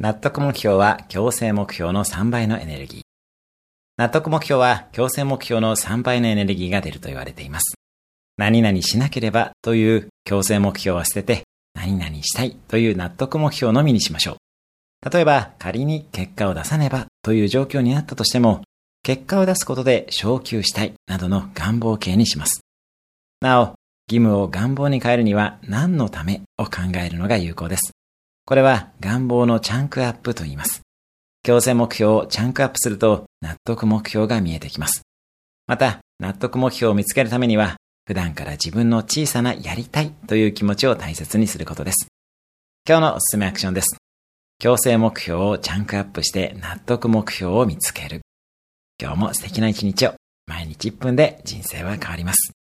納得目標は強制目標の3倍のエネルギー。納得目標は強制目標の3倍のエネルギーが出ると言われています。何々しなければという強制目標は捨てて、何々したいという納得目標のみにしましょう。例えば、仮に結果を出さねばという状況になったとしても、結果を出すことで昇給したいなどの願望形にします。なお、義務を願望に変えるには何のためを考えるのが有効です。これは願望のチャンクアップと言います。強制目標をチャンクアップすると納得目標が見えてきます。また、納得目標を見つけるためには、普段から自分の小さなやりたいという気持ちを大切にすることです。今日のおすすめアクションです。強制目標をチャンクアップして納得目標を見つける。今日も素敵な一日を。毎日1分で人生は変わります。